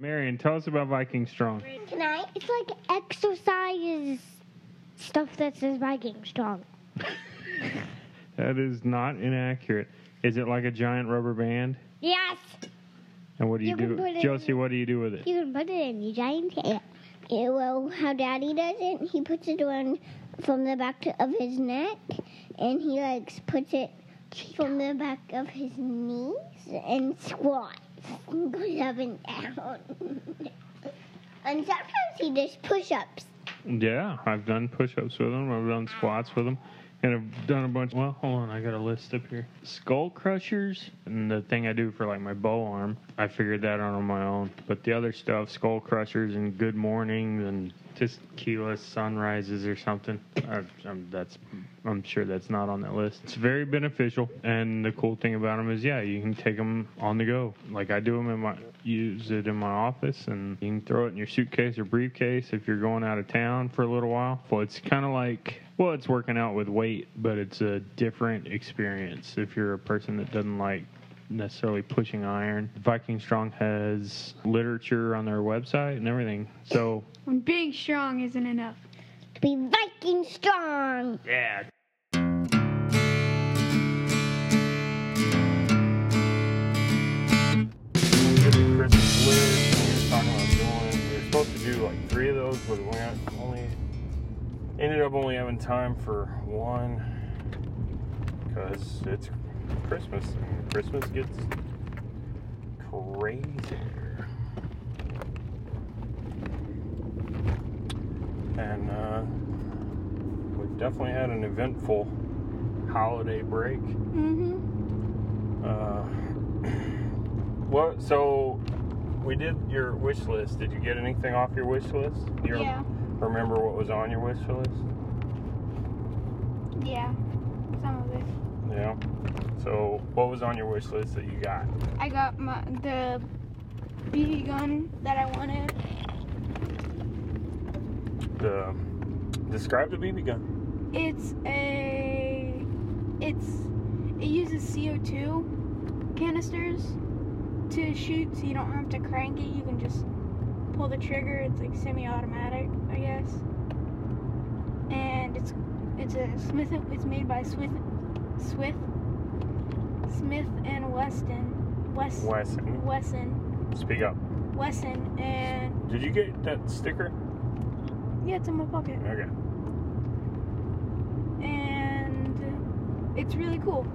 Marion, tell us about Viking Strong. Can I? It's like exercise stuff that says Viking Strong. That is not inaccurate. Is it like a giant rubber band? Yes. And what do you, You can do? it Josie, in- what do you do with it? You can put it in your giant hair. Yeah, well, how Daddy does it, he puts it on from the back to- of his neck, and he like puts it from the back of his knees and squats, goes up and down. and sometimes he does push-ups. Yeah, I've done push-ups with him, I've done squats with him. and I've done a bunch. Well, hold on, I got a list up here. Skull crushers, and the thing I do for like my bow arm, I figured that out on my own. But the other stuff, skull crushers and good mornings and just keyless sunrises or something. I'm, that's, I'm sure that's not on that list. It's very beneficial, and the cool thing about them is, yeah, you can take them on the go. Like I do them in my, use it in my office, and you can throw it in your suitcase or briefcase if you're going out of town for a little while. Well, it's kind of like, well, it's working out with weight, but it's a different experience if you're a person that doesn't like necessarily pushing iron. Viking Strong has literature on their website and everything. So, When being strong isn't enough. To be Viking strong. yeah. Christmas list. We were talking about doing. We were supposed to do like three of those, but we only ended up only having time for one because it's Christmas and Christmas gets crazier. And uh, we've definitely had an eventful holiday break. Mm-hmm. Uh, what? So we did your wish list. Did you get anything off your wish list? Do you Yeah. remember what was on your wish list? Yeah. Some of it. Yeah. So what was on your wish list that you got? I got my the BB gun that I wanted. The um, describe the BB gun. It's a it's it uses CO2 canisters to shoot so you don't have to crank it. You can just pull the trigger. It's like semi-automatic, I guess. And it's it's a Smith it's made by Smith Smith Smith and Weston West Wesson. Wesson Speak up. Wesson and Did you get that sticker? yeah, it's in my pocket. Okay. And it's really cool.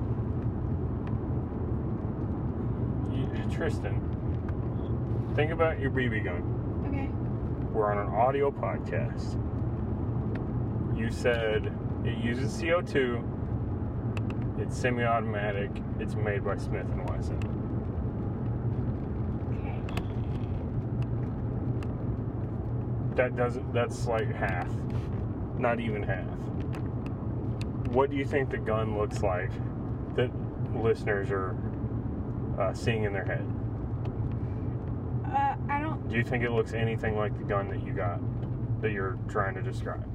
You- uh, Tristan, think about your BB gun. Okay. We're on an audio podcast. You said it uses CO2. It's semi-automatic. It's made by Smith and Wesson. Okay. That doesn't. That's like half. Not even half. What do you think the gun looks like that listeners are uh, seeing in their head? Uh, I don't. Do you think it looks anything like the gun that you got that you're trying to describe?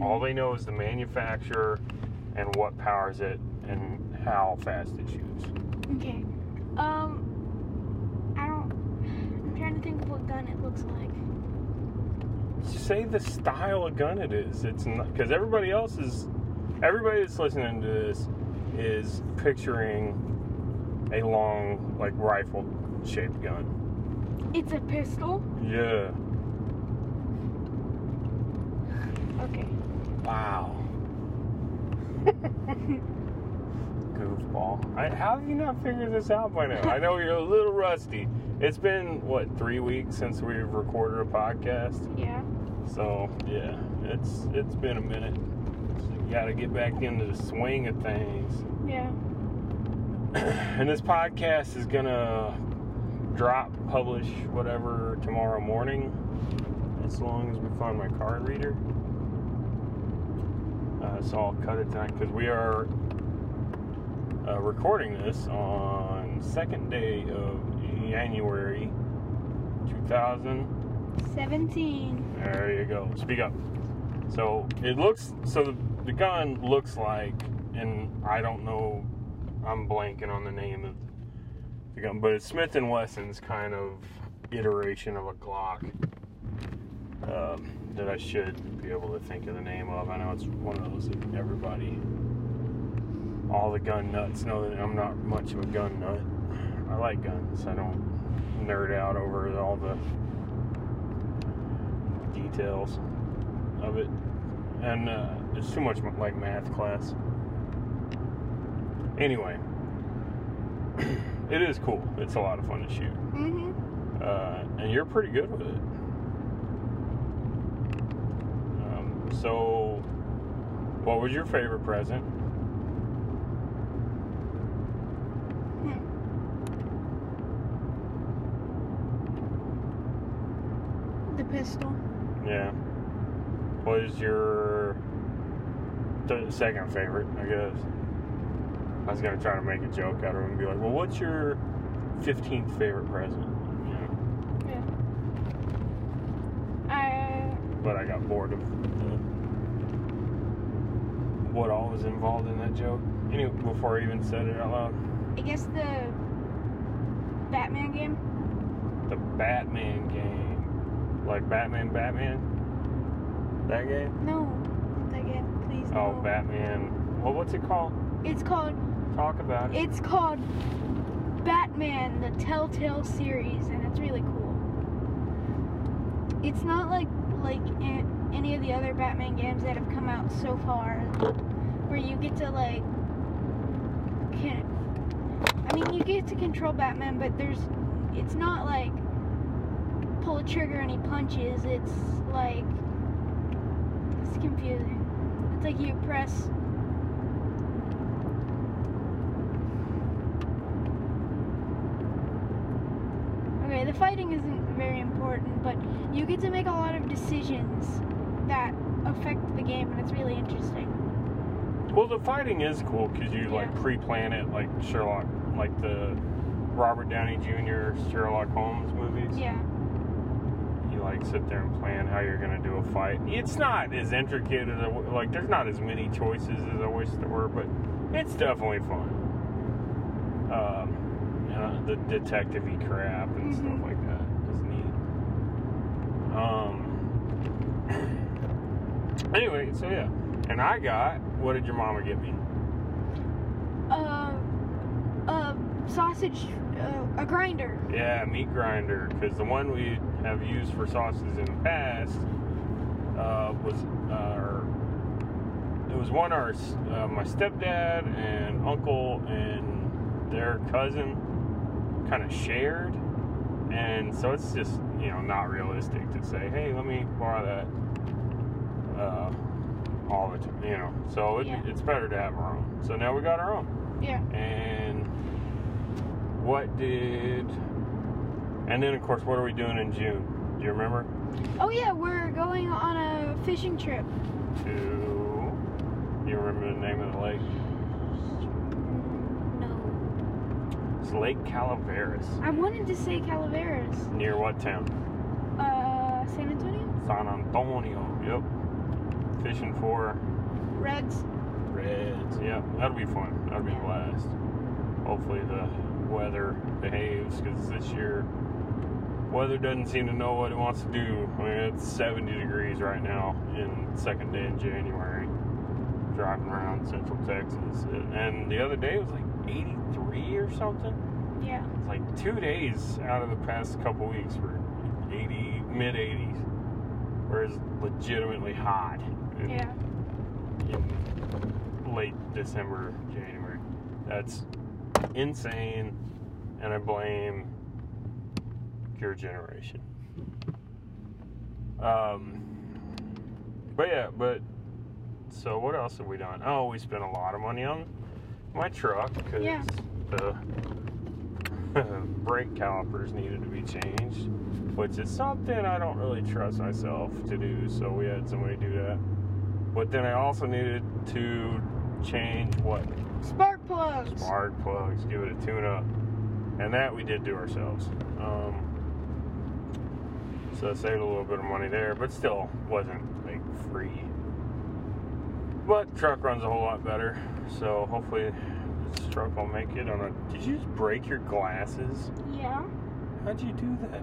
All they know is the manufacturer and what powers it and how fast it shoots. Okay. Um. I don't. I'm trying to think of what gun it looks like. Say the style of gun it is. It's not because everybody else is, everybody that's listening to this is picturing a long, like rifle shaped gun. It's a pistol. Yeah. Okay. Wow. Goofball. I, how have you not figured this out by now? I know you're a little rusty. It's been, what, three weeks since we've recorded a podcast? Yeah. So, yeah, it's it's been a minute. So you gotta get back into the swing of things. Yeah. And this podcast is gonna drop, publish, whatever, tomorrow morning, as long as we find my card reader. Uh, so I'll cut it tonight because we are uh, recording this on second day of January 2017. There you go. Speak up. So it looks. So the, the gun looks like, and I don't know. I'm blanking on the name of the gun, but it's Smith and Wesson's kind of iteration of a Glock um, that I should be able to think of the name of. I know it's one of those that everybody, all the gun nuts know that I'm not much of a gun nut. I like guns. I don't nerd out over all the details of it, and uh, it's too much like math class. Anyway, it is cool. It's a lot of fun to shoot, Mm-hmm. uh, and you're pretty good with it. Um, so, what was your favorite present? Hmm. The pistol. Yeah. What is your th- second favorite? I guess. I was gonna try to make a joke out of it and be like, "Well, what's your fifteenth favorite present?" You know, Yeah. I but I got bored of what all was involved in that joke. Anyway, before I even said it out loud, I guess the Batman game. the Batman game, like Batman, Batman, that game. No, not that game. Please. Oh, no. Batman. Well, what's it called? It's called. Talk about it. It's called Batman: The Telltale Series, and it's really cool. It's not like like a- any of the other Batman games that have come out so far, where you get to like. Can, I mean, you get to control Batman, but there's. It's not like pull a trigger and he punches. It's like. It's confusing. It's like you press Okay, the fighting isn't very important, but you get to make a lot of decisions that affect the game, and it's really interesting. Well, the fighting is cool because you like pre-plan it, like Sherlock, like the Robert Downey Jr. Sherlock Holmes movies. Yeah. You like sit there and plan how you're gonna do a fight. It's not as intricate as w- like. There's not as many choices as I wish there were, but it's definitely fun. Um, you know, the detective-y crap and stuff Mhm. like that is neat. Um. Anyway, so yeah, and I got. What did your mama get me? Uh, uh, sausage, uh, a grinder. Yeah, meat grinder. Because the one we have used for sauces in the past uh, was uh, it was one our uh, my stepdad and uncle and their cousin kind of shared, and so it's just you know not realistic to say, hey, let me borrow that. Uh, all the time, you know. So it, Yeah. it's better to have our own. So now we got our own. Yeah. And what did. And then, of course, what are we doing in June? Do you remember? Oh yeah, we're going on a fishing trip. To. You remember the name of the lake? No. It's Lake Calaveras. I wanted to say Calaveras. Near what town? Uh, San Antonio. San Antonio. Yep. Fishing for Reds. reds. Yep. That'll be fun. That'll be a blast. Hopefully the weather behaves because this year weather doesn't seem to know what it wants to do. I mean, it's 70 degrees right now in second day in January. Driving around Central Texas, and the other day it was like 83 or something. Yeah. It's like two days out of the past couple weeks were 80, mid 80s, where it's legitimately hot in, Yeah. in late December, January. That's insane, and I blame your generation. Um, but yeah, but so what else have we done? Oh, we spent a lot of money on my truck because Yeah. the brake calipers needed to be changed, which is something I don't really trust myself to do. So we had somebody do that. But then I also needed to change what Spark plugs. spark plugs, give it a tune up, and that we did do ourselves. Um, so I saved a little bit of money there, but still wasn't like free. But truck runs a whole lot better, so hopefully this truck will make it on a. Did you just break your glasses? Yeah. How'd you do that?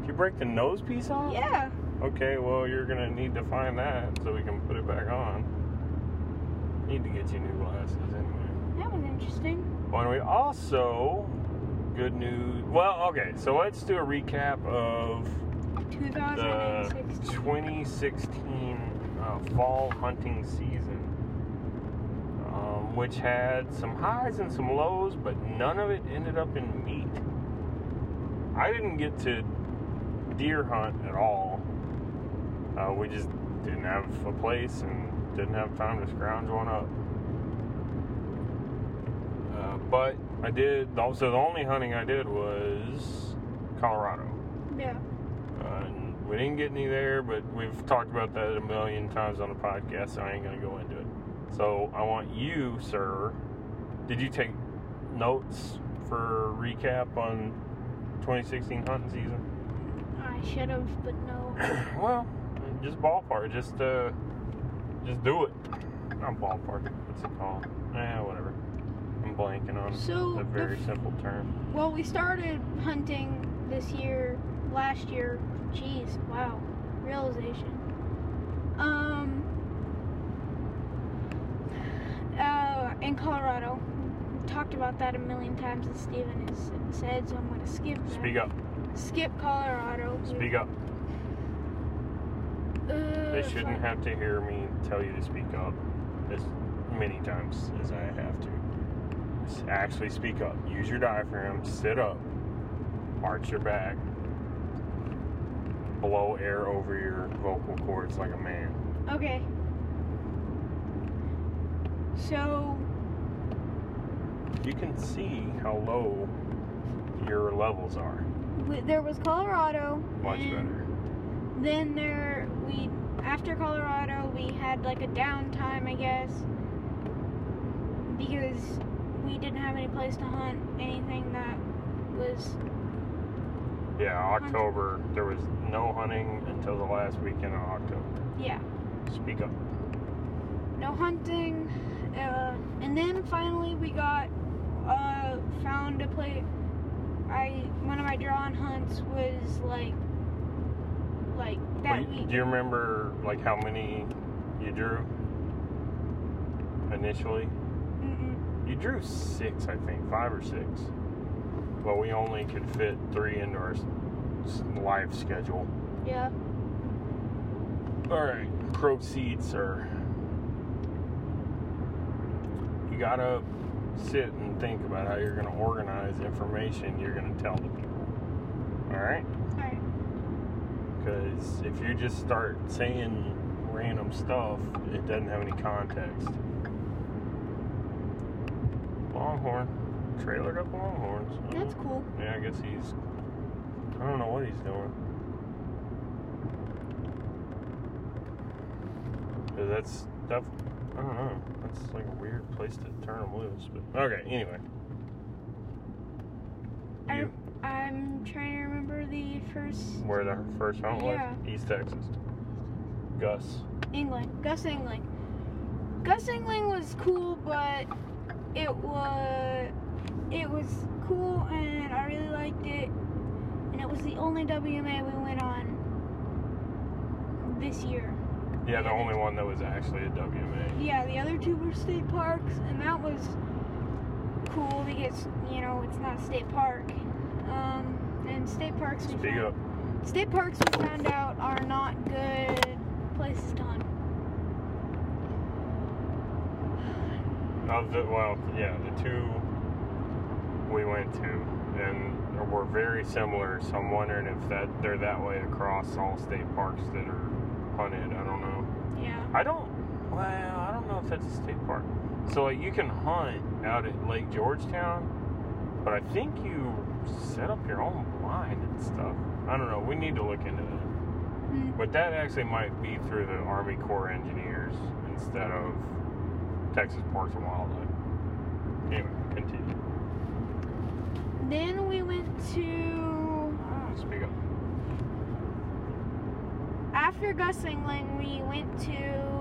Did you break the nose piece off? Yeah. Okay, well, you're gonna need to find that so we can put it back on. Need to get you new glasses anyway. That was interesting. Why don't we also, good news. Well, okay, so let's do a recap of the 2016. 2016 uh, fall hunting season, um, which had some highs and some lows, but none of it ended up in meat. I didn't get to deer hunt at all. Uh, we just didn't have a place and didn't have time to scrounge one up. Uh, but I did. Also, the only hunting I did was Colorado. Yeah. Uh, and we didn't get any there, but we've talked about that a million times on the podcast, so I ain't going to go into it. So I want you, sir. Did you take notes for recap on 2016 hunting season? I should have, but no. well, just ballpark. Just uh, just do it. Not ballpark. What's it called? Eh, whatever. I'm blanking on So, a the very f- simple term. Well, we started hunting this year, last year. Jeez, wow, realization. Um, uh, in Colorado, we talked about that a million times, and Steven has said. So I'm going to skip that. Speak up. Skip Colorado. Speak up. Uh, They shouldn't have to hear me tell you to speak up as many times as I have to. Actually speak up. Use your diaphragm. Sit up. Arch your back. Blow air over your vocal cords like a man. Okay. So You can see how low your levels are. there was Colorado. Much better. Then there we after Colorado we had like a downtime I guess because we didn't have any place to hunt anything that was Yeah, October. There was no hunting until the last weekend of October. yeah Speak up. no hunting uh, and then finally we got uh, found a place I one of my drawn hunts was like like that you- week do you remember like how many you drew initially? Mm-mm. You drew six, I think, five or six. But we only could fit three into our live schedule. yeah All right, proceed, sir. You gotta sit and think about how you're gonna organize information you're gonna tell the people. All right. Because if you just start saying random stuff, it doesn't have any context. Longhorn. Trailered up Longhorns. that's mm-hmm. cool Yeah, I guess he's. I don't know what he's doing. 'Cause that's def- I don't know. That's like a weird place to turn them loose. But okay, anyway. I, You, I'm trying to remember the first where the first hunt was? East Texas. Gus. Engling. Gus Engling. Gus Engling was cool, but it was it was cool and I really liked it. And it was the only WMA we went on this year. Yeah, the only one that was actually a WMA. Yeah, the other two were state parks, and that was cool because you know it's not a state park. Um, and state parks we Speak found, up. state parks we found out are not good places to hunt. Of the well, yeah, the two we went to, and were very similar. So I'm wondering if that they're that way across all state parks that are hunted. I don't know. Yeah. I don't. Well, I don't know if that's a state park. So like you can hunt out at Lake Georgetown, but I think you set up your own blind and stuff. I don't know. We need to look into that. Mm. But that actually might be through the Army Corps engineers instead of Texas Parks and Wildlife. Anyway, continue. Then we went to Speak up. after Gus Engling, we went to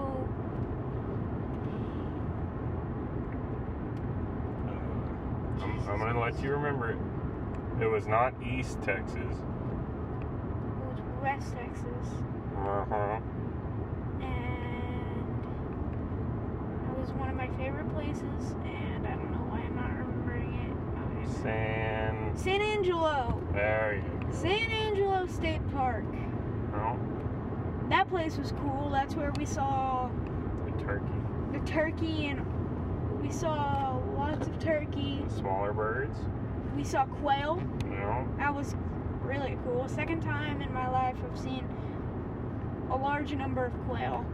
I'm gonna let you remember it. It was not East Texas. It was West Texas, Uh huh. and it was one of my favorite places. And I don't know why I'm not remembering it. Okay. San. San Angelo, There you go. San Angelo State Park. Oh, That place was cool. That's where we saw the turkey. the turkey, and we saw lots of turkey. Smaller birds. We saw quail. Know. That was really cool. Second time in my life I've seen a large number of quail.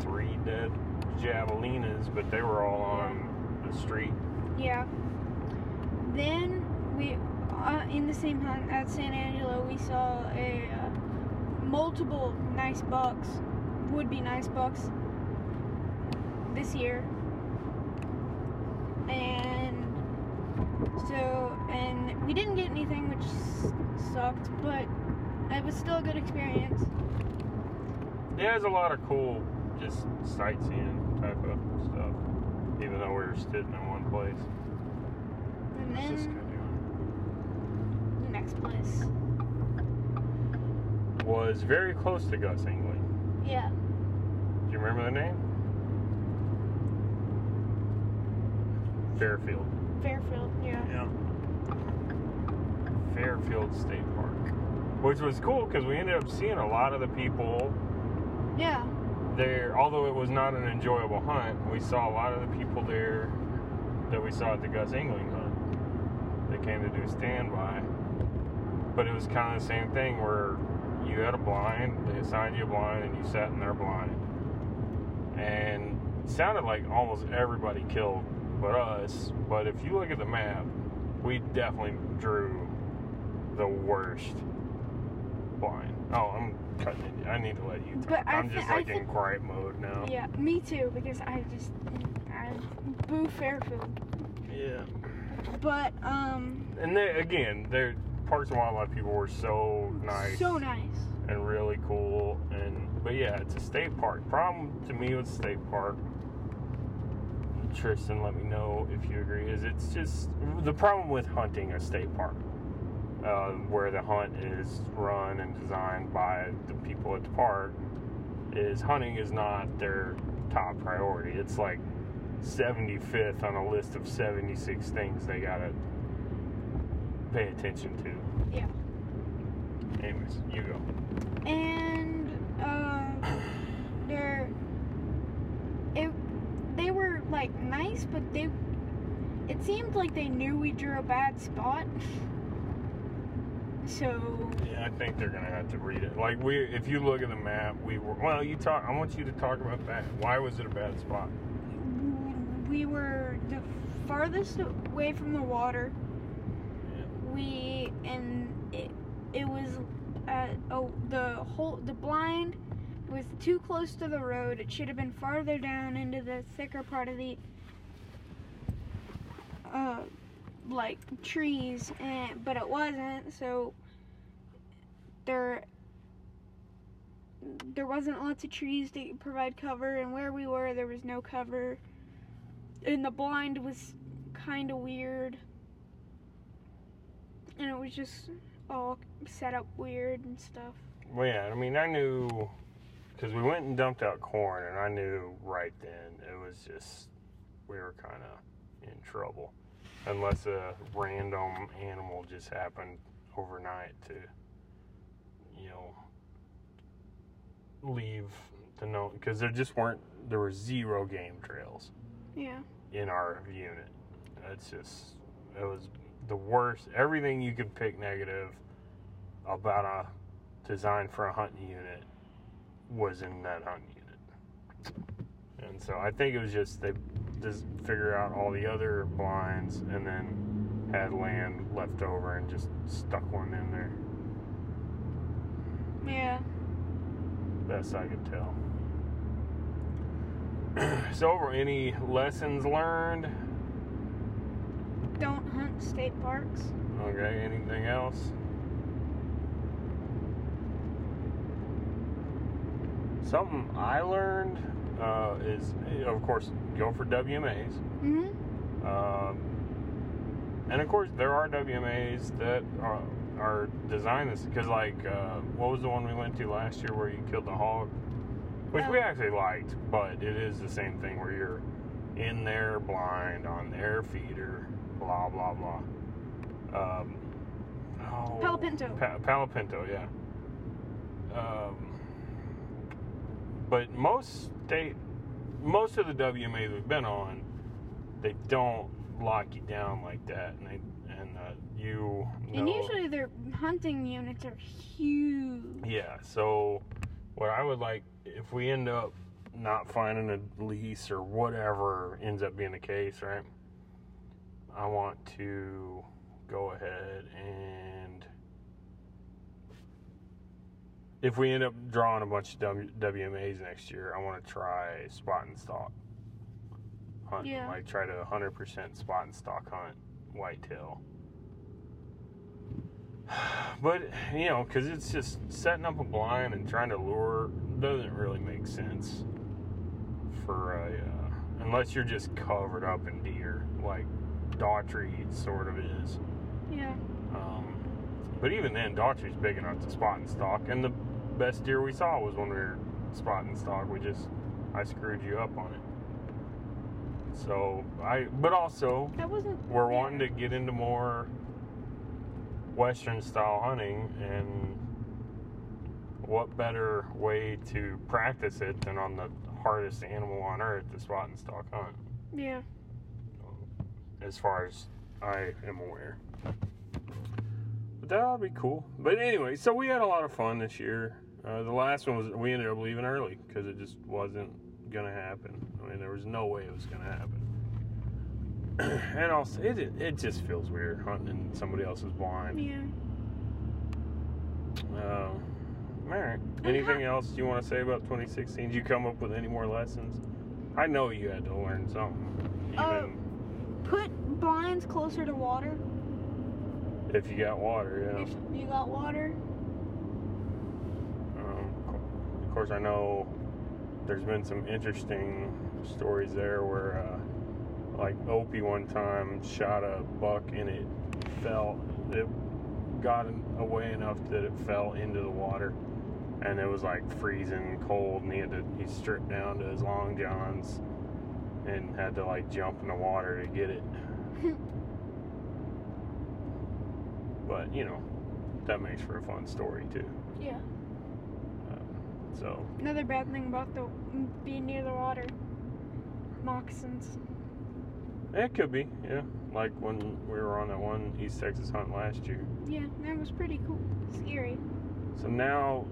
Three dead javelinas, but they were all on the street. Yeah. Then we, uh, in the same hunt at San Angelo, we saw a uh, multiple nice bucks, would be nice bucks this year, and so and we didn't get anything, which sucked, but it was still a good experience. Yeah, there's a lot of cool, just sightseeing type of stuff. Even though we were sitting in one place. And just then the next place, Was very close to Gus Engling. yeah, Do you remember the name? Fairfield. Fairfield, yeah. Yeah. Fairfield State Park. Which was cool because we ended up seeing a lot of the people Yeah. there. Although it was not an enjoyable hunt, we saw a lot of the people there that we saw at the Gus Engling hunt. They came to do standby. But it was kind of the same thing where you had a blind, they assigned you a blind, and you sat in their blind. And it sounded like almost everybody killed but us. But if you look at the map, we definitely drew the worst blind. Oh, I'm cutting it. I need to let you talk. But I'm thi- just like in quiet mode now. Yeah, me too, because I just I boo Fairfield. Yeah. But um And they, again, their Parks and Wildlife people were so nice. so nice. and really cool. And but yeah, it's a state park. Problem to me with state park, Tristan, let me know if you agree. Is it's just the problem with hunting a state park, uh, where the hunt is run and designed by the people at the park, is hunting is not their top priority. It's like 75th on a list of 76 things they gotta pay attention to. Yeah. Anyways, you go. And uh they're it they were like nice, but they it seemed like they knew we drew a bad spot. So Yeah, I think they're gonna have to read it. Like we, if you look at the map, we were. Well, you talk. I want you to talk about that. Why was it a bad spot? we were the farthest away from the water. We and it it was at oh the whole the blind was too close to the road. It should have been farther down into the thicker part of the uh like trees and but it wasn't so there there wasn't lots of trees to provide cover and where we were there was no cover and the blind was kind of weird and it was just all set up weird and stuff Well, yeah. I mean, I knew because we went and dumped out corn, and I knew right then it was just we were kind of in trouble, unless a random animal just happened overnight to, you know, leave the no because there just weren't there were zero game trails. yeah in our unit. It's just it was the worst. Everything you could pick negative about a design for a hunting unit was in that hunting unit. And so I think it was just they just figure out all the other blinds and then had land left over and just stuck one in there. yeah Best I could tell. so, over any lessons learned? don't hunt state parks Okay, anything else? Something I learned uh, is, of course, go for WMAs. mm-hmm Um, and of course, there are WMAs that are, are designed this because, like, uh, what was the one we went to last year where you killed the hog, which we actually liked, but it is the same thing where you're in there blind on their feeder, blah blah blah. Um, oh, Palapinto. Pa- Palo Pinto, yeah. Um, but most state, most of the WMAs we've been on, they don't lock you down like that, and they and uh, you know. And usually their hunting units are huge. Yeah. So, what I would like if we end up not finding a lease or whatever ends up being the case, right? I want to go ahead and if we end up drawing a bunch of w- WMAs next year, I want to try spot and stalk hunt. Yeah. Like try to 100% spot and stalk hunt whitetail. But you know, because it's just setting up a blind and trying to lure doesn't really make sense for a uh, unless you're just covered up in deer, like Daughtrey sort of is. Yeah. Um, but even then, Daughtrey's big enough to spot and stalk, and the best deer we saw was when we were spotting stock. We just I screwed you up on it. So I, but also That wasn't. we're yeah. wanting to get into more western style hunting and what better way to practice it than on the hardest animal on earth the spot and stalk hunt Yeah. as far as i am aware but that'll be cool but anyway so we had a lot of fun this year uh, the last one was we ended up leaving early because it just wasn't gonna happen. I mean there was no way it was gonna happen. And also it, it just feels weird hunting in somebody else's blind. Yeah. um, all right anything else you want to say about 2016 did you come up with any more lessons? I know you had to learn something. Uh, Put blinds closer to water. if you got water yeah. If you got water. Of course, I know there's been some interesting stories there where, uh, like Opie one time shot a buck and it fell. It got away enough that it fell into the water, and it was like freezing cold, and he had to he stripped down to his long johns and had to like jump in the water to get it. but you know, that makes for a fun story too. Yeah. So Another bad thing about the being near the water. Moccasins. it could be, yeah. Like when we were on that one East Texas hunt last year. Yeah, that was pretty cool. Scary. So now,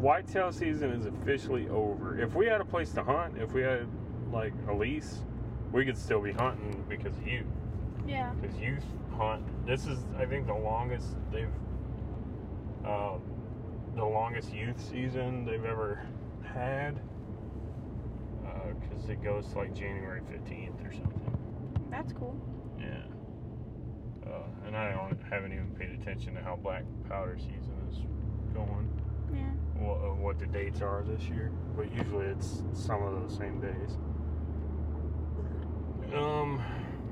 whitetail season is officially over. If we had a place to hunt, if we had like a lease, we could still be hunting because of you. Yeah. Because youth hunt. This is, I think, the longest they've, uh, the longest youth season they've ever had. Because it goes to like January 15th or something. That's cool. Yeah. Uh, and I don't haven't even paid attention to how black powder season is going. Yeah. What, uh, what the dates are this year, but usually it's some of those same days. Um.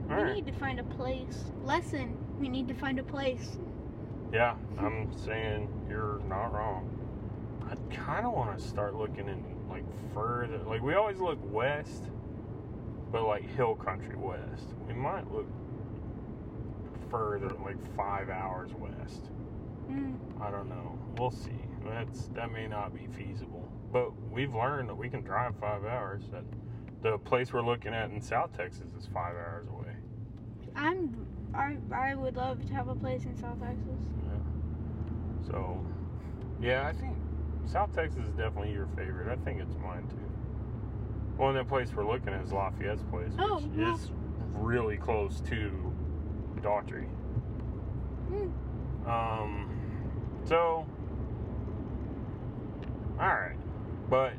We right. need to find a place. Lesson. We need to find a place. Yeah, I'm saying you're not wrong. I kind of want to start looking in like further. Like we always look west, but like hill country west. We might look further, like five hours west. Mm. I don't know. We'll see. That's that may not be feasible, but we've learned that we can drive five hours. That the place we're looking at in South Texas is five hours away. I'm. I. I would love to have a place in South Texas. Yeah. So, yeah, I think South Texas is definitely your favorite. I think it's mine too. Well, and that place we're looking at is Lafayette's place, which Oh, well- is really close to Daughtrey. Mm. Um, so, all right, but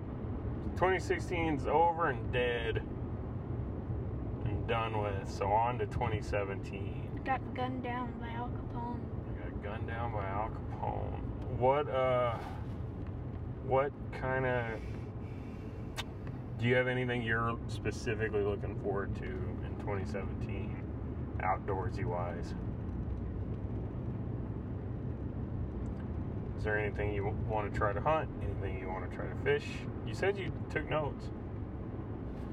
2016 is over and dead done with. So on to 2017. Got gunned down by Al Capone. I got gunned down by Al Capone. What uh what kind of do you have anything you're specifically looking forward to in 2017 outdoorsy wise. Is there anything you want to try to hunt? Anything you want to try to fish? You said you took notes.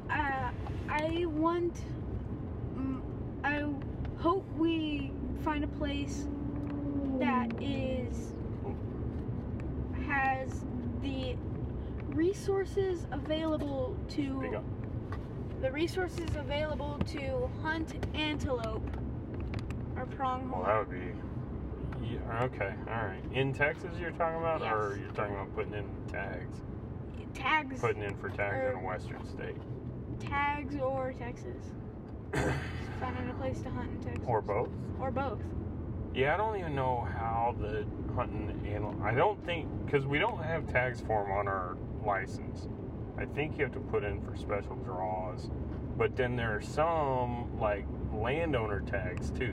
Uh, I want. I hope we find a place that is has the resources available to the resources available to hunt antelope or pronghorn. Well, that would be. Yeah, okay, all right. In Texas, you're talking about, or you're talking about putting in tags, tags, putting in for tags in a western state, tags, or Texas. Finding a place to hunt in Texas. or both. Or both. Yeah, I don't even know how the hunting animal. I don't think because we don't have tags for them on our license. I think you have to put in for special draws, but then there are some like landowner tags too.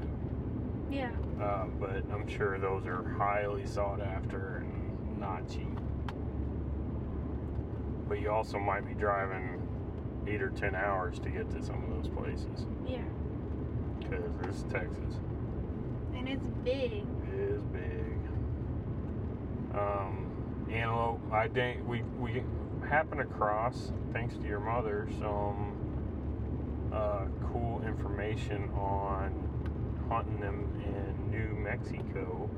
Yeah. Uh, but I'm sure those are highly sought after and not cheap. But you also might be driving eight or ten hours to get to some of those places Yeah. because this is Texas. And it's big. It is big. Um, antelope. I think we we happened across, thanks to your mother, some uh, cool information on hunting them in New Mexico.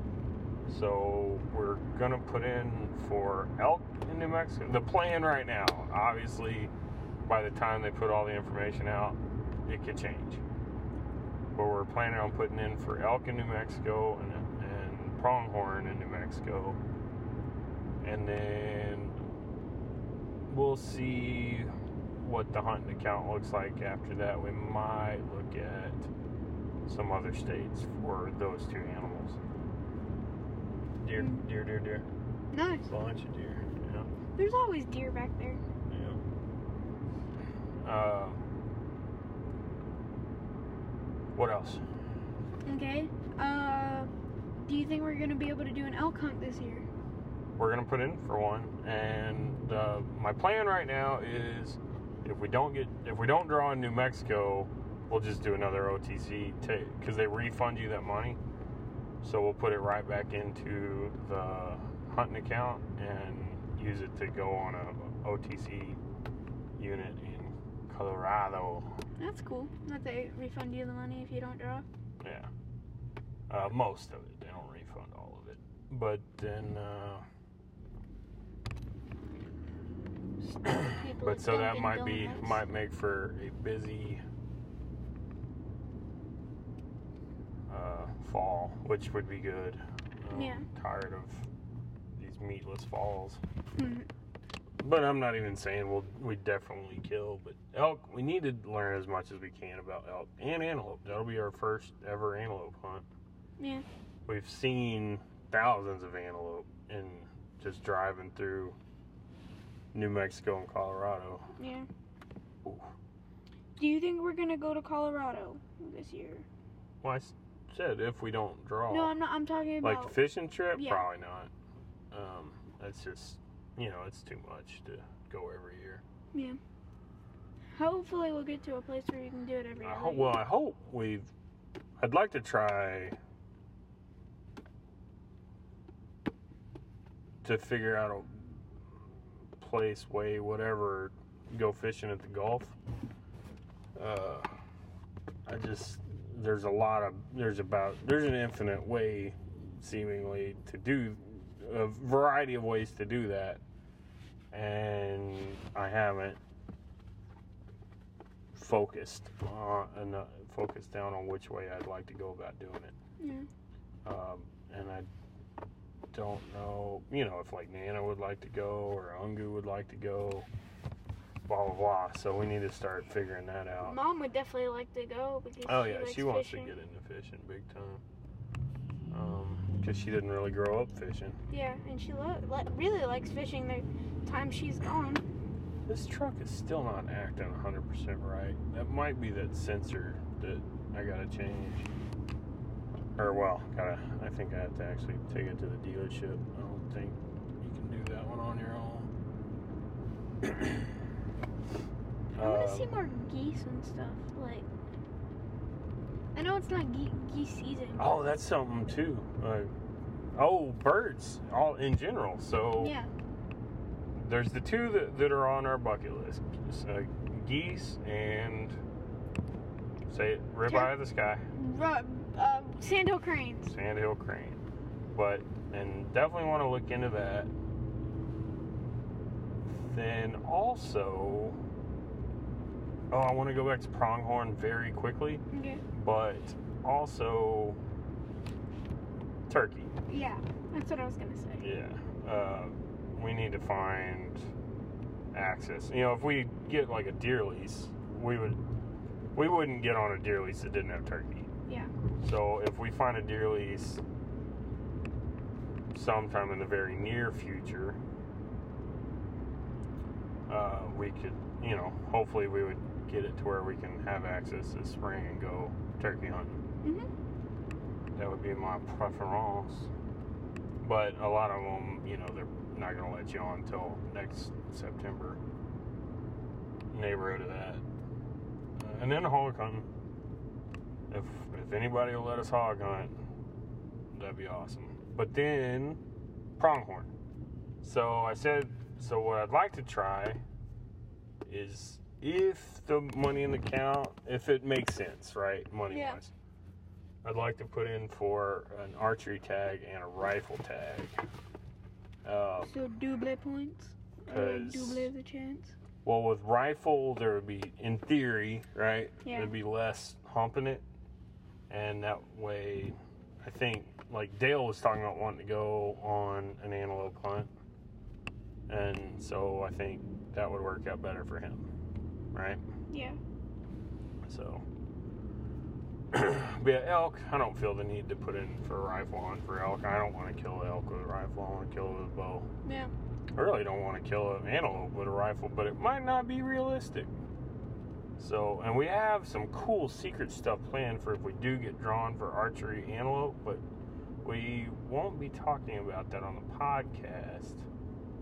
So we're gonna put in for elk in New Mexico. The plan right now, obviously, by the time they put all the information out, it could change but we're planning on putting in for elk in New Mexico and, and pronghorn in New Mexico. And then we'll see what the hunting account looks like after that. We might look at some other states for those two animals. Deer, Mm. deer, deer, deer. Nice. Bunch of deer. Yeah. There's always deer back there. Uh, what else? Okay. Uh, do you think we're gonna be able to do an elk hunt this year? we're gonna put in for one and uh, my plan right now is if we don't get if we don't draw in new mexico we'll just do another otc take because they refund you that money so we'll put it right back into the hunting account and use it to go on a otc unit colorado That's cool. That they refund you the money if you don't draw. yeah uh, most of it they don't refund all of it but then uh, But so that might be Donuts. might make for a busy uh, fall, which would be good. I'm Yeah. Tired of these meatless falls. Hmm. But I'm not even saying we'll we definitely kill. But elk, we need to learn as much as we can about elk and antelope. That'll be our first ever antelope hunt. Yeah. We've seen thousands of antelope in just driving through New Mexico and Colorado. Yeah. Ooh. Do you think we're gonna go to Colorado this year? Well, I said if we don't draw, No, I'm not. I'm talking about like fishing trip, Yeah. probably not. Um, that's just you know, it's too much to go every year. yeah. Hopefully, we'll get to a place where we can do it every I other hope. year. Well, I hope we've. I'd like to try to figure out a place, way, whatever. Go fishing at the Gulf. Uh, I just there's a lot of there's about there's an infinite way, seemingly, to do a variety of ways to do that, and I haven't focused on and uh, focused down on which way I'd like to go about doing it. Yeah. Um, and I don't know, you know, if like Nana would like to go or Ungu would like to go, blah blah blah. So we need to start figuring that out. Mom would definitely like to go because Oh she yeah, likes she wants fishing. to get into fishing big time. Um, because she didn't really grow up fishing. Yeah, and she lo- li- really likes fishing the time she's gone. This truck is still not acting 100% right. That might be that sensor that I gotta change. Or, well, gotta, I think I have to actually take it to the dealership. I don't think you can do that one on your own. I want to Um, see more geese and stuff. Like, I know it's not ge- geese season. Oh, that's something too. Uh, oh, birds, all in general. So Yeah. there's the two that, that are on our bucket list: uh, geese and say it, ribeye Tur- of the sky, Ru- uh, sandhill cranes. sandhill crane. But and definitely want to look into that. Then also, oh, I want to go back to pronghorn very quickly, Okay. But also turkey. Yeah, that's what I was gonna say. Yeah, uh, we need to find access. You know, if we get like a deer lease, we would we wouldn't get on a deer lease that didn't have turkey. Yeah. So if we find a deer lease sometime in the very near future, uh, we could, you know, hopefully we would get it to where we can have access this spring and go turkey hunting. Mhm. That would be my preference. But a lot of them, you know, they're not going to let you on until next September. Neighborhood of that. Uh, and then the hog hunting. If if anybody will let us hog hunt, that'd be awesome. But then pronghorn. So I said, so what I'd like to try is if the money in the account, if it makes sense, right, money Yeah. wise. I'd like to put in for an archery tag and a rifle tag. Um, So double points. Double is a chance. well, with rifle, there would be, in theory, right? Yeah. There'd be less humping it, and that way, I think, like Dale was talking about wanting to go on an antelope hunt, and so I think that would work out better for him, right? Yeah. So, but yeah, elk. I don't feel the need to put in for a rifle on for elk. I don't want to kill an elk with a rifle. I want to kill it with a bow. Yeah. I really don't want to kill an antelope with a rifle, but it might not be realistic. So, and we have some cool secret stuff planned for if we do get drawn for archery antelope, but we won't be talking about that on the podcast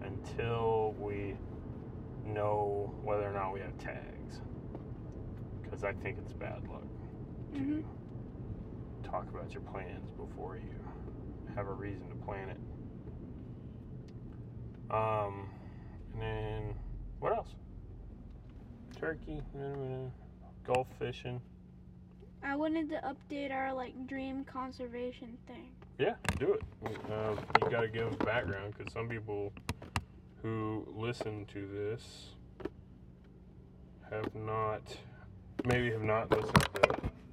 until we know whether or not we have tags. Because I think it's bad luck to Mhm. talk about your plans before you have a reason to plan it. Um, and then what else? Turkey, golf fishing. I wanted to update our like dream conservation thing. Yeah, do it. Uh, you got to give background because some people who listen to this have not, maybe have not listened to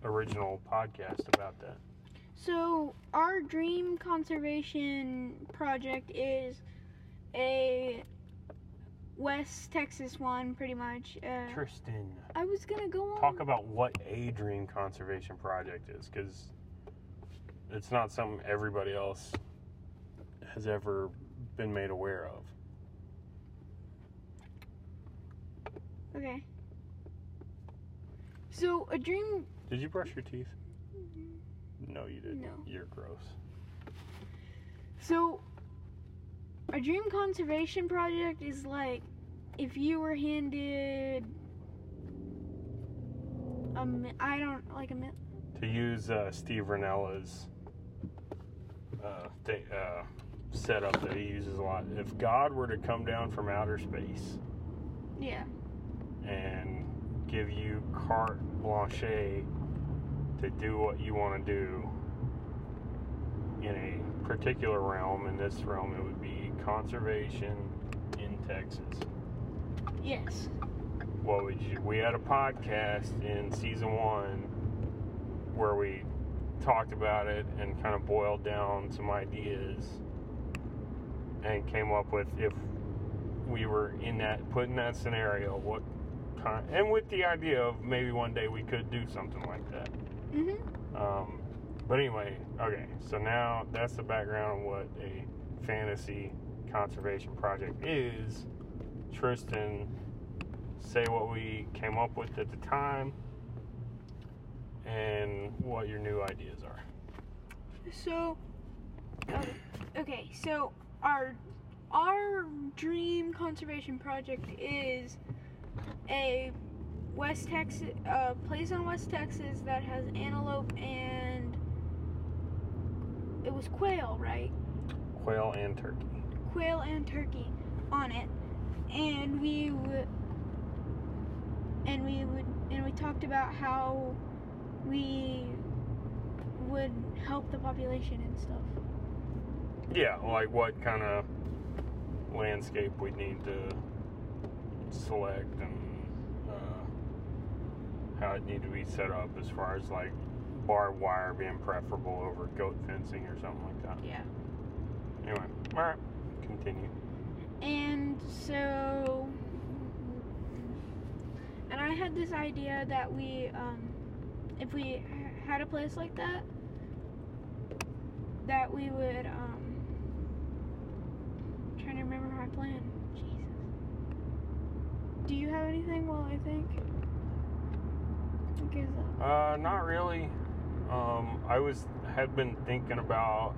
the original podcast about that. So our dream conservation project is a West Texas one, pretty much. Uh, Tristan, I was gonna go on. talk about what a dream conservation project is because it's not something everybody else has ever been made aware of. Okay. So a dream. Did you brush your teeth? No, you didn't. No. You're gross. So a dream conservation project is like if you were handed a mi- I don't like a mi- To use uh, Steve Rinella's uh, th- uh, setup that he uses a lot. If God were to come down from outer space yeah and give you carte blanche to do what you want to do in a particular realm, in this realm, it would be conservation in Texas. yes what would you we had a podcast in season one where we talked about it and kind of boiled down some ideas and came up with if we were in that put in that scenario what kind and with the idea of maybe one day we could do something like that mhm um, but anyway, okay, so now that's the background of what a fantasy conservation project is. Tristan, say what we came up with at the time and what your new ideas are. so okay, okay so our our dream conservation project is a West Texas, a place in West Texas that has antelope and it was quail, right? Quail and turkey. Quail and turkey on it, and we would, and we would, and we talked about how we would help the population and stuff. Yeah, like what kind of landscape we need to select and uh, how it need to be set up as far as like barbed wire being preferable over goat fencing or something like that. Yeah. Anyway, all right, continue. And so, and I had this idea that we, um, if we had a place like that, that we would, um, trying to remember my plan. Jesus. Do you have anything while I think? Uh, not really. Um, I was had been thinking about.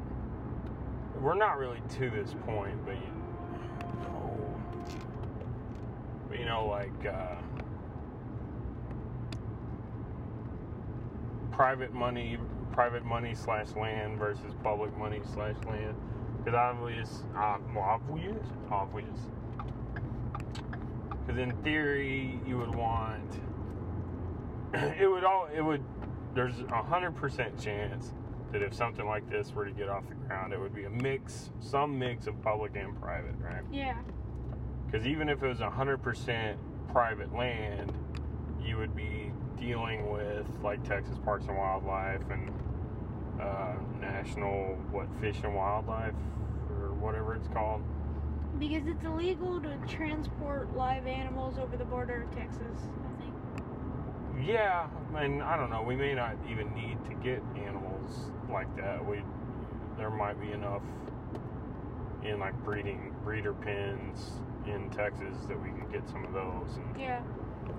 We're not really to this point, but you know, but you know, like uh, private money, private money slash land versus public money slash land. Because obvious, uh, obvious, obvious. Because in theory, you would want it would all it would there's a hundred percent chance that if something like this were to get off the ground it would be a mix some mix of public and private right? Yeah, because even if it was a hundred percent private land you would be dealing with like texas parks and wildlife and uh, national what fish and wildlife or whatever it's called? Because it's illegal to transport live animals over the border of Texas, I. Yeah, and I don't know. We may not even need to get animals like that. We there might be enough in like breeding breeder pens in Texas that we could get some of those. And Yeah.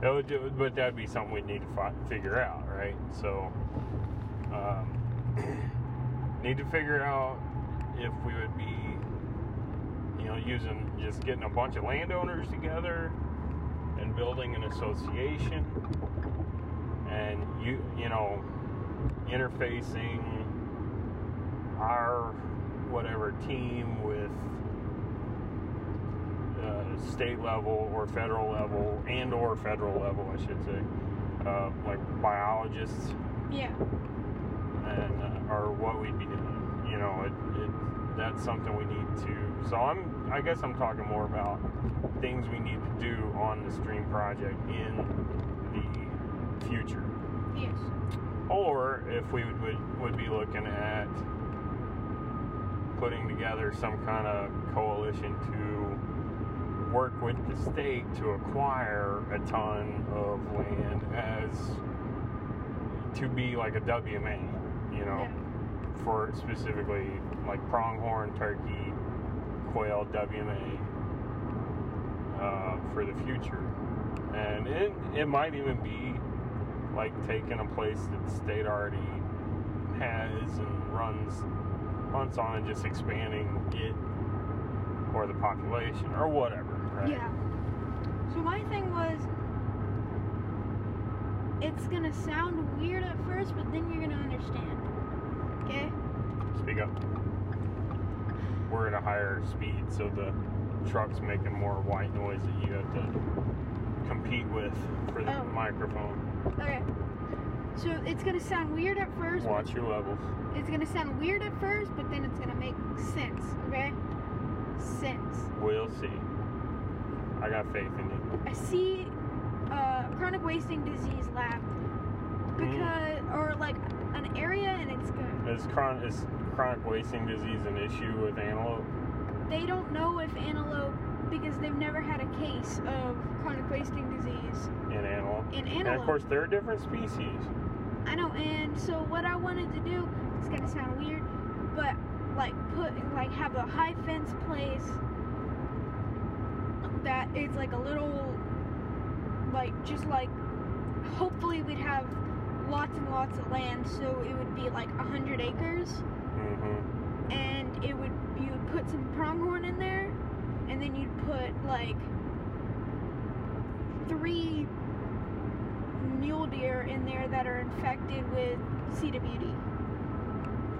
that would, but that'd be something we'd need to fi- figure out, right? So, um, need to figure out if we would be, you know, using just getting a bunch of landowners together and building an association, and you, you know, interfacing our whatever team with uh, state level or federal level and or federal level I should say uh, like biologists Yeah. and uh, or what we'd be doing you know it, it, that's something we need to so I'm I guess I'm talking more about things we need to do on the stream project in the future Yes. or if we would, would, would be looking at putting together some kind of coalition to work with the state to acquire a ton of land as to be like a WMA, you know, for specifically like pronghorn, turkey, quail, WMA uh, for the future. And it, it might even be like taking a place that the state already has and runs hunts on and just expanding it or the population or whatever, right? Yeah. So my thing was, it's gonna sound weird at first, but then you're gonna understand. Okay? Speak up. We're at a higher speed, so the truck's making more white noise that you have to compete with for the Oh. microphone. Okay. So it's gonna sound weird at first. Watch your levels. It's gonna sound weird at first, but then it's gonna make sense. Okay? Sense. We'll see. I got faith in you. I see uh, chronic wasting disease lab because, or like an area, and it's good. Is, chron- is chronic wasting disease an issue with antelope? They don't know if antelope because they've never had a case of chronic wasting disease In antelope? in And antelope. of course, they're different species. I know, and so what I wanted to do, it's gonna sound weird, but like put like have a high fence place that is like a little like just like hopefully we'd have lots and lots of land so it would be like a hundred acres Mm-hmm. and it would you would put some pronghorn in there and then you'd put like three mule deer in there that are infected with CWD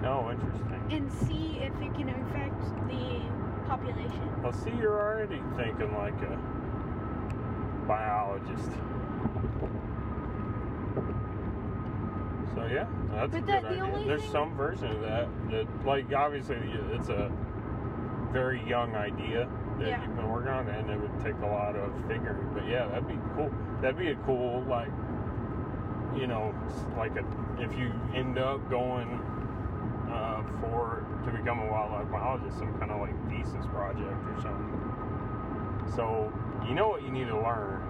Oh, interesting. and see if it can infect the population. Well, see, you're already thinking like a biologist. So yeah, that's a But good the idea. only There's some version of that that, like, obviously it's a very young idea that Yeah. you've been working on, and it would take a lot of figuring. But yeah, that'd be cool. That'd be a cool, like, you know, like a if you end up going uh, for to become a wildlife biologist, some kind of like thesis project or something. So you know what you need to learn,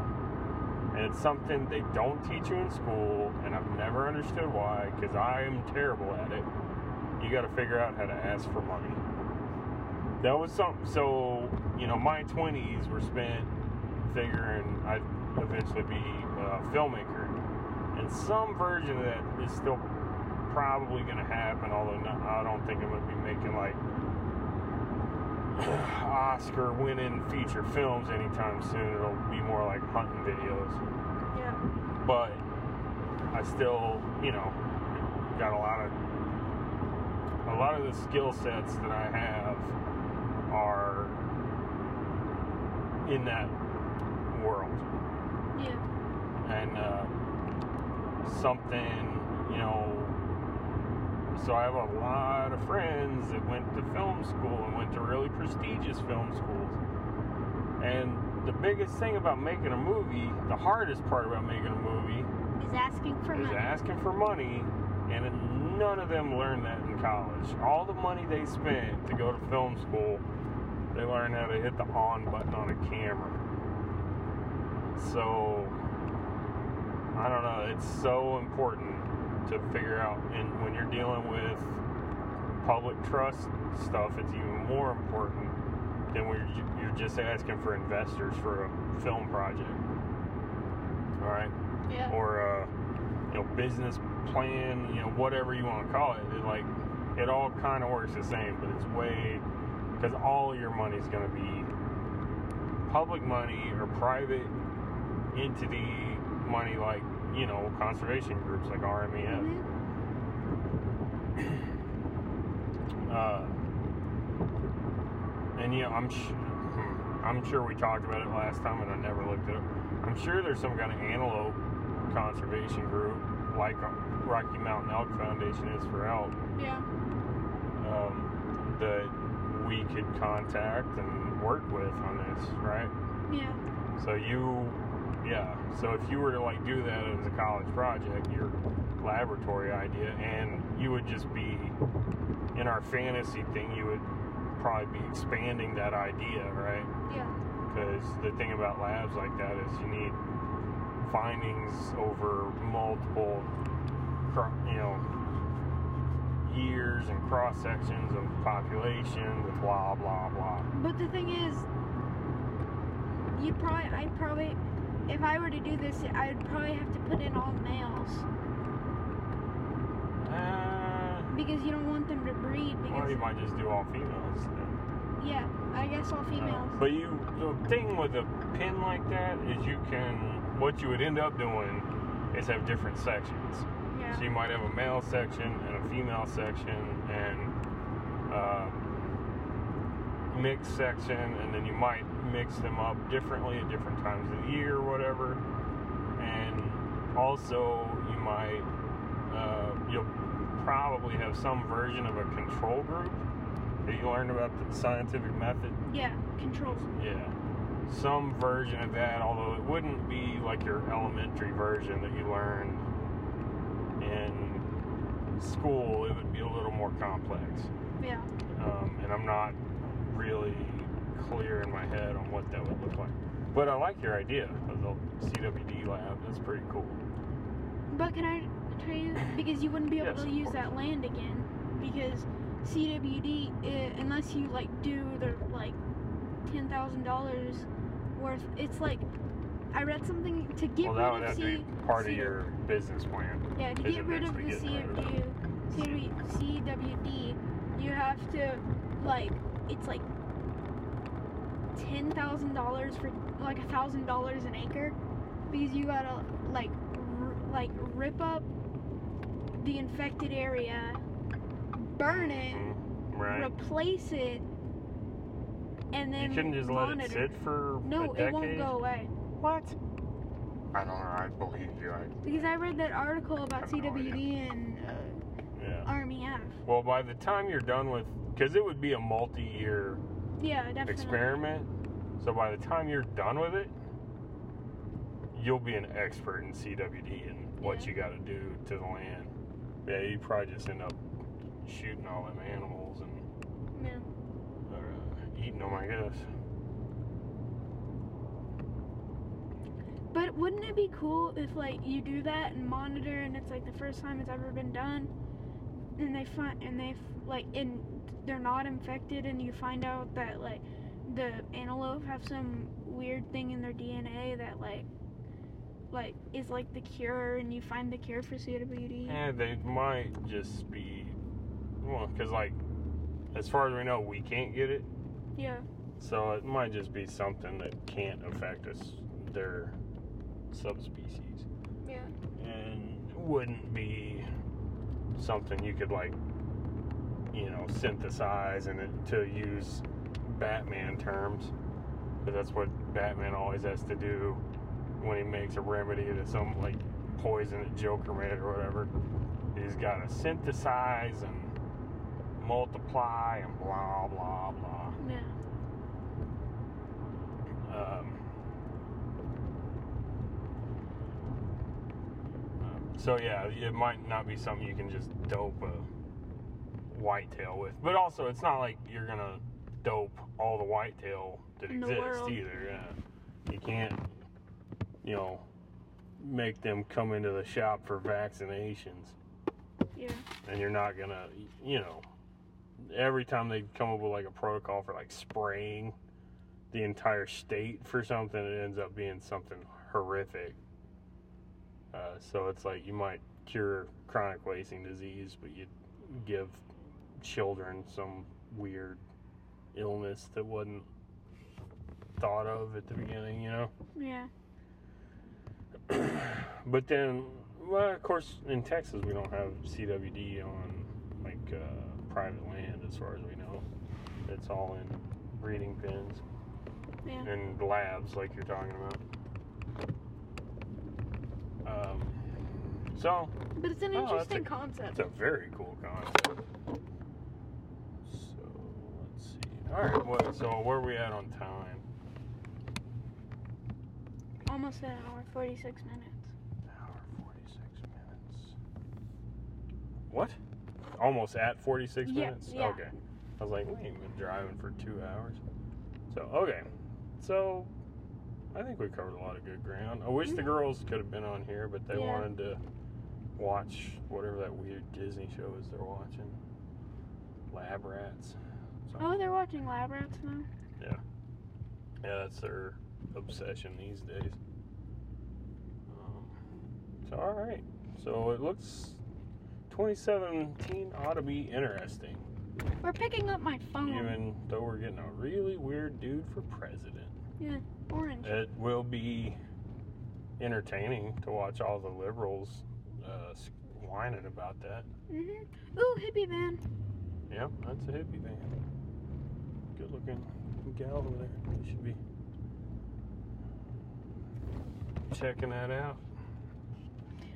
and it's something they don't teach you in school, and I've never understood why, because I am terrible at it. You got to figure out how to ask for money. That was something. So you know, my twenties were spent figuring I'd eventually be a filmmaker, and some version of that is still probably going to happen. Although no, I don't think I'm going to be making like Oscar winning feature films anytime soon. It'll be more like hunting videos. Yeah. But I still, you know, got a lot of a lot of the skill sets that I have are in that world Yeah. and uh, something, you know. So I have a lot of friends that went to film school and went to really prestigious film schools. And the biggest thing about making a movie, the hardest part about making a movie, Is asking for is money. asking for money. And none of them learned that in college. All the money they spent to go to film school, they learned how to hit the on button on a camera. So I don't know. It's so important to figure out, and when you're dealing with public trust stuff, it's even more important than when you're, you're just asking for investors for a film project. All right, Yeah. or a you know business plan, you know whatever you want to call it. It like it all kind of works the same, but it's way because all your money is going to be public money or private entity money, like you know conservation groups like RMEF. Mhm. Uh, and you know, I'm sh- hmm, I'm sure we talked about it last time, and I never looked at it up. I'm sure there's some kind of antelope conservation group, like Rocky Mountain Elk Foundation is for elk, Yeah. um, that we could contact and work with on this, right? Yeah. So you, yeah. So if you were to like do that as a college project, your laboratory idea, and you would just be in our fantasy thing, you would probably be expanding that idea, right? Yeah. Because the thing about labs like that is you need findings over multiple, you know, years and cross sections of population with blah blah blah. But the thing is, you probably, I probably, if I were to do this, I'd probably have to put in all males Uh, because you don't want them to breed. Or you might just do all females. then. yeah, I guess all females. But you, the thing with a pin like that is you can, what you would end up doing is have different sections. Yeah. So you might have a male section and a female section and uh, mixed section, and then you might mix them up differently at different times of the year or whatever. And also, you might, uh, you'll probably have some version of a control group that you learned about the scientific method. Yeah. Controls. Yeah. Some version of that, although it wouldn't be like your elementary version that you learned in school, it would be a little more complex. Yeah. Um, and I'm not really clear in my head on what that would look like. But I like your idea of the CWD lab. That's pretty cool. But can I tell you because you wouldn't be able Yes, to use course. that land again because CWD uh, unless you like do the like ten thousand dollars worth. It's like I read something to get well, rid of C- part of your business plan. yeah to get rid of the getting CWD, you have to like it's like ten thousand dollars for like a thousand dollars an acre because you gotta like r- like rip up the infected area, burn it, Mhm, Right. replace it, and then You couldn't just let it sit for No, a decade. it won't go away. What? I don't know. I believe you. I, Because I read that article about have no CWD and uh, yeah. RMEF. Well, by the time you're done with, because it would be a multi-year Yeah, definitely. experiment. So by the time you're done with it, you'll be an expert in CWD and what Yeah. you got to do to the land. Yeah, you probably just end up shooting all them animals and Yeah. or, uh, eating them, I guess. But wouldn't it be cool if like you do that and monitor and it's like the first time it's ever been done, and they find and they like and they're not infected and you find out that like the antelope have some weird thing in their DNA that like like is like the cure and you find the cure for CWD. Yeah, they might just be, well, because like, as far as we know, we can't get it. Yeah. So it might just be something that can't affect us, their subspecies, Yeah. and wouldn't be something you could like, you know, synthesize and it, to use Batman terms, because that's what Batman always has to do when he makes a remedy to some like poison that Joker made or whatever. He's got to synthesize and multiply and blah blah blah. Yeah. Um, um, so yeah, it might not be something you can just dope a whitetail with, but also it's not like you're gonna dope all the whitetail that In exists either. Yeah, you can't, you know, make them come into the shop for vaccinations, Yeah. and you're not gonna, you know, every time they come up with like a protocol for like spraying the entire state for something, it ends up being something horrific. Uh, so it's like you might cure chronic wasting disease, but you give children some weird illness that wasn't thought of at the beginning, you know? Yeah. But then, well, of course, in Texas, we don't have CWD on like uh, private land, as far as we know. It's all in breeding pens Yeah. and labs, like you're talking about. Um, so But it's an Oh, interesting a- concept. it's a very cool concept. So let's see. All right, what? So where are we at on time? Almost an hour, 46 minutes. Hour forty-six minutes. What? Almost at forty-six Yeah, minutes. yeah. Okay. I was like, we ain't been driving for two hours. So okay. So I think we covered a lot of good ground. I wish the Mhm. girls could have been on here, but they Yeah. wanted to watch whatever that weird Disney show is they're watching. Lab rats. So, Oh, they're watching lab rats now. yeah. Yeah, that's their obsession these days. Um, so, all right. So it looks 2017 ought to be interesting, We're picking up my phone. even though we're getting a really weird dude for president. Yeah, orange. It will be entertaining to watch all the liberals uh, whining about that. Mhm. Ooh, hippie van. Yep, that's a hippie van. Good looking gal over there. You should be checking that out.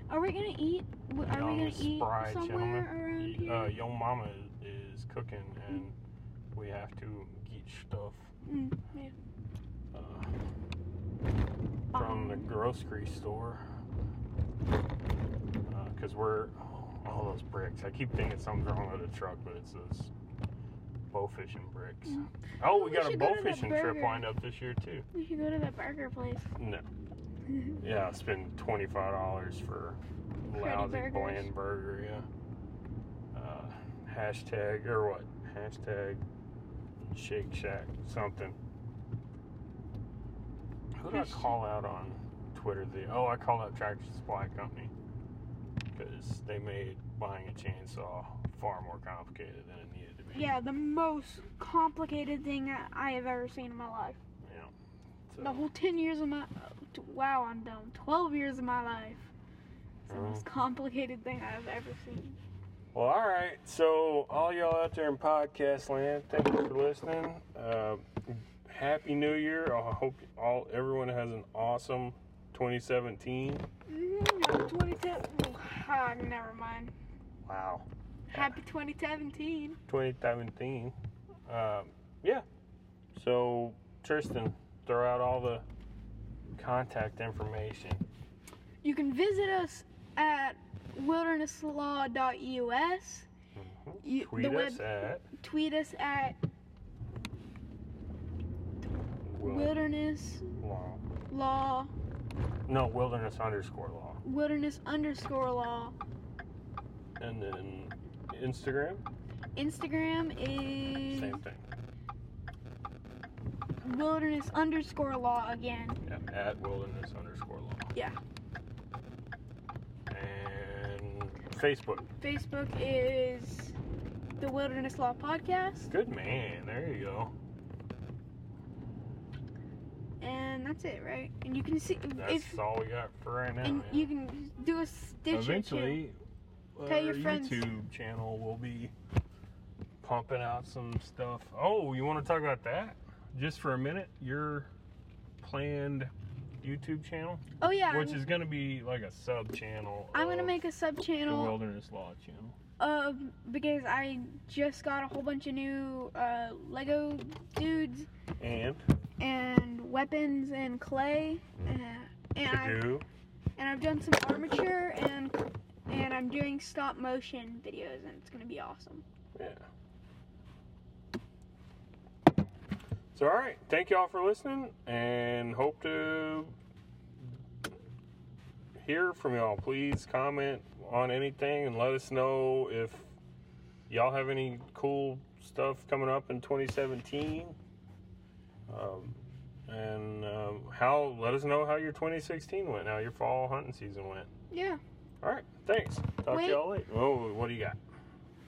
Are we gonna eat? Are we gonna eat somewhere gentleman. around here? Uh, young mama is cooking, and we have to get stuff Mm, yeah. Uh, from the grocery store. Because we're all those bricks. I keep thinking something's wrong with the truck, but it's those bow fishing bricks. Mm. Oh, Oh, we we got a go bow fishing trip lined up this year too. We should go to that burger place. No. Yeah, spend twenty five dollars for lousy bland burger. Yeah. Uh, hashtag or what? Hashtag Shake Shack something. Who did I call out on Twitter? The oh, I called out Tractor Supply Company because they made buying a chainsaw far more complicated than it needed to be. Yeah, the most complicated thing I have ever seen in my life. Yeah. So, The whole 10 years of my. Wow, I'm dumb. 12 years of my life. It's the most complicated thing I've ever seen. Well, all right. So, all y'all out there in podcast land, thank you for listening. Uh, Happy New Year! I hope all everyone has an awesome 2017. Mm, 2010. Ah, never mind. Wow, Happy 2017. 2017. Um, yeah. So, Tristan, throw out all the contact information. You can visit us at wildernesslaw.us. You, Tweet the us web, at tweet us at wilderness Law. law No, wilderness underscore law. wilderness underscore law. And then Instagram, Instagram is same thing. wilderness underscore law again. Yeah, at wilderness underscore law. Yeah. And Facebook. Facebook is the Wilderness Law Podcast, Good man. There you go. And that's it, right? And you can see That's if all we got for right now. and man. you can do a stitch. Eventually, Tell your friends. YouTube channel will be pumping out some stuff. Oh, you want to talk about that? Just for a minute, your planned YouTube channel, Oh yeah, which I'm, is going to be like a sub channel. I'm gonna make a sub the channel Wilderness Law channel. uh, because I just got a whole bunch of new uh, Lego dudes And and weapons and clay, uh, and I Purdue. and I've done some armature and and I'm doing stop motion videos and it's gonna be awesome. Yeah. So, all right. Thank y'all for listening and hope to hear from y'all. Please comment on anything and let us know if y'all have any cool stuff coming up in 2017. Um, and um, how let us know how your 2016 went, how your fall hunting season went. Yeah. All right. Thanks. Talk Wait. to y'all later. Oh, what do you got?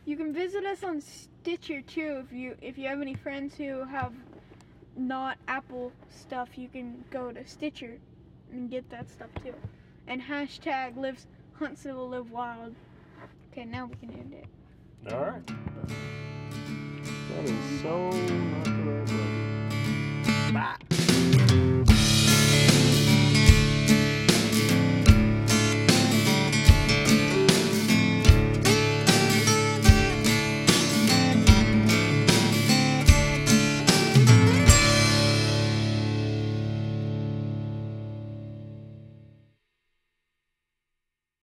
You can visit us on Stitcher too if you if you have any friends who have not Apple stuff. You can go to Stitcher and get that stuff too. And hashtag lives hunt civil live wild. Okay, now we can end it. All right. That is so